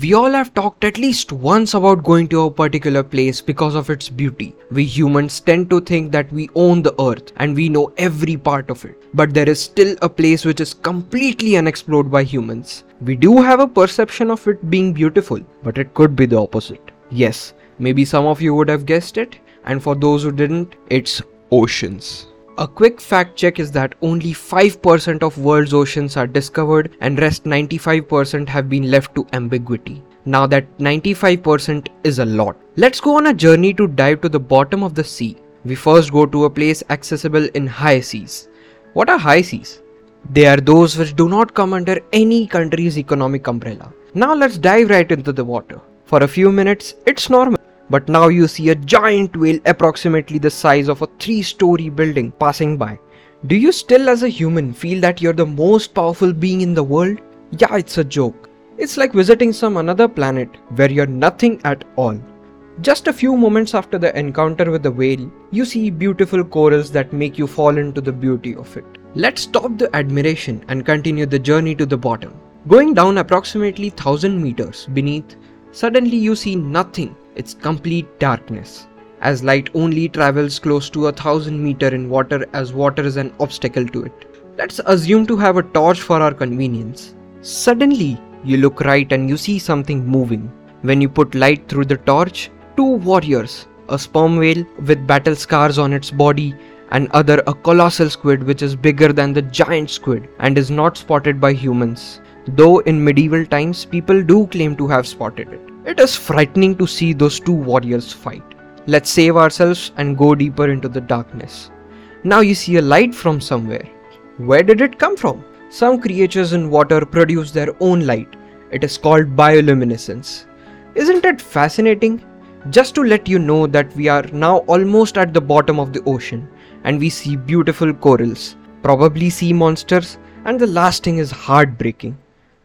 We all have talked at least once about going to a particular place because of its beauty. We humans tend to think that we own the earth and we know every part of it. But there is still a place which is completely unexplored by humans. We do have a perception of it being beautiful, but it could be the opposite. Yes, maybe some of you would have guessed it, and for those who didn't, it's oceans. A quick fact check is that only 5% of world's oceans are discovered and rest 95% have been left to ambiguity. Now that 95% is a lot. Let's go on a journey to dive to the bottom of the sea. We first go to a place accessible in high seas. What are high seas? They are those which do not come under any country's economic umbrella. Now let's dive right into the water. For a few minutes, it's normal. But now you see a giant whale approximately the size of a three story building passing by. Do you still, as a human, feel that you're the most powerful being in the world? Yeah, it's a joke. It's like visiting some another planet where you're nothing at all. Just a few moments after the encounter with the whale, you see beautiful corals that make you fall into the beauty of it. Let's stop the admiration and continue the journey to the bottom. Going down approximately 1000 meters beneath, suddenly you see nothing it's complete darkness, as light only travels close to a thousand meter in water as water is an obstacle to it. Let's assume to have a torch for our convenience. Suddenly, you look right and you see something moving. When you put light through the torch, two warriors, a sperm whale with battle scars on its body, and other a colossal squid which is bigger than the giant squid and is not spotted by humans, though in medieval times people do claim to have spotted it. It is frightening to see those two warriors fight. Let's save ourselves and go deeper into the darkness. Now you see a light from somewhere. Where did it come from? Some creatures in water produce their own light. It is called bioluminescence. Isn't it fascinating? Just to let you know that we are now almost at the bottom of the ocean and we see beautiful corals, probably sea monsters, and the last thing is heartbreaking.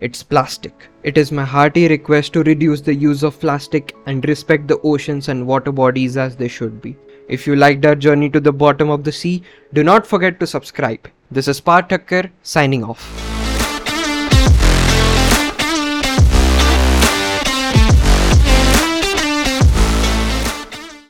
It's plastic. It is my hearty request to reduce the use of plastic and respect the oceans and water bodies as they should be. If you liked our journey to the bottom of the sea, do not forget to subscribe. This is Parthakkar signing off.